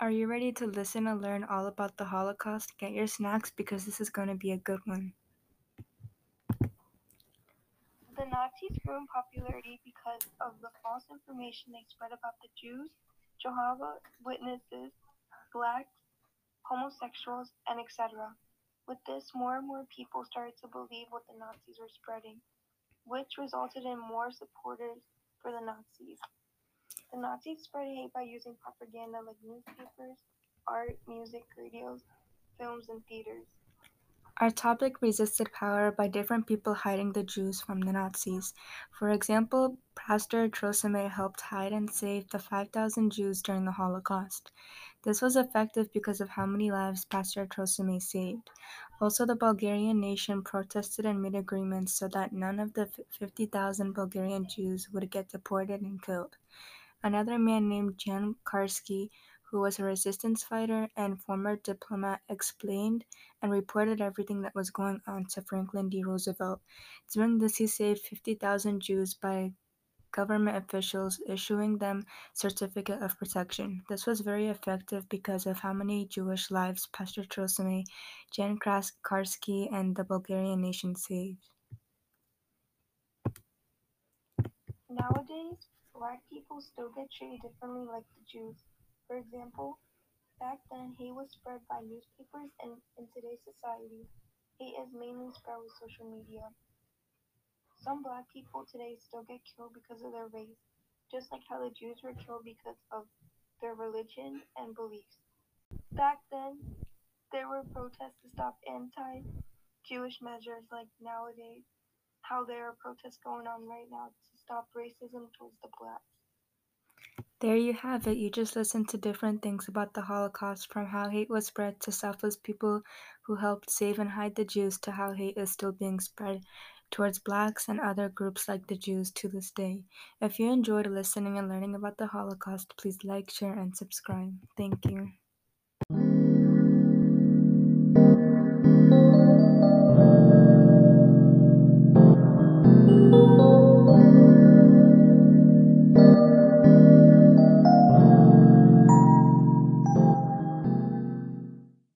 Are you ready to listen and learn all about the Holocaust? Get your snacks because this is going to be a good one. The Nazis grew in popularity because of the false information they spread about the Jews, Jehovah's Witnesses, blacks, homosexuals, and etc. With this, more and more people started to believe what the Nazis were spreading, which resulted in more supporters for the Nazis. The Nazis spread hate by using propaganda like newspapers, art, music, radios, films, and theaters. Our topic resisted power by different people hiding the Jews from the Nazis. For example, Pastor Trocmé helped hide and save the 5,000 Jews during the Holocaust. This was effective because of how many lives Pastor Trocmé saved. Also, the Bulgarian nation protested and made agreements so that none of the 50,000 Bulgarian Jews would get deported and killed. Another man named Jan Karski who was a resistance fighter and former diplomat, explained and reported everything that was going on to Franklin D. Roosevelt. During this, he saved 50,000 Jews by government officials issuing them certificate of protection. This was very effective because of how many Jewish lives Pastor Trocmé, Jan Karski, and the Bulgarian nation saved. Nowadays, black people still get treated differently like the Jews. For example, back then hate was spread by newspapers and in today's society, hate is mainly spread with social media. Some black people today still get killed because of their race, just like how the Jews were killed because of their religion and beliefs. Back then, there were protests to stop anti Jewish measures like nowadays, how there are protests going on right now to stop racism towards the blacks. There you have it. You just listened to different things about the Holocaust from how hate was spread to selfless people who helped save and hide the Jews to how hate is still being spread towards blacks and other groups like the Jews to this day. If you enjoyed listening and learning about the Holocaust, please like, share, and subscribe. Thank you.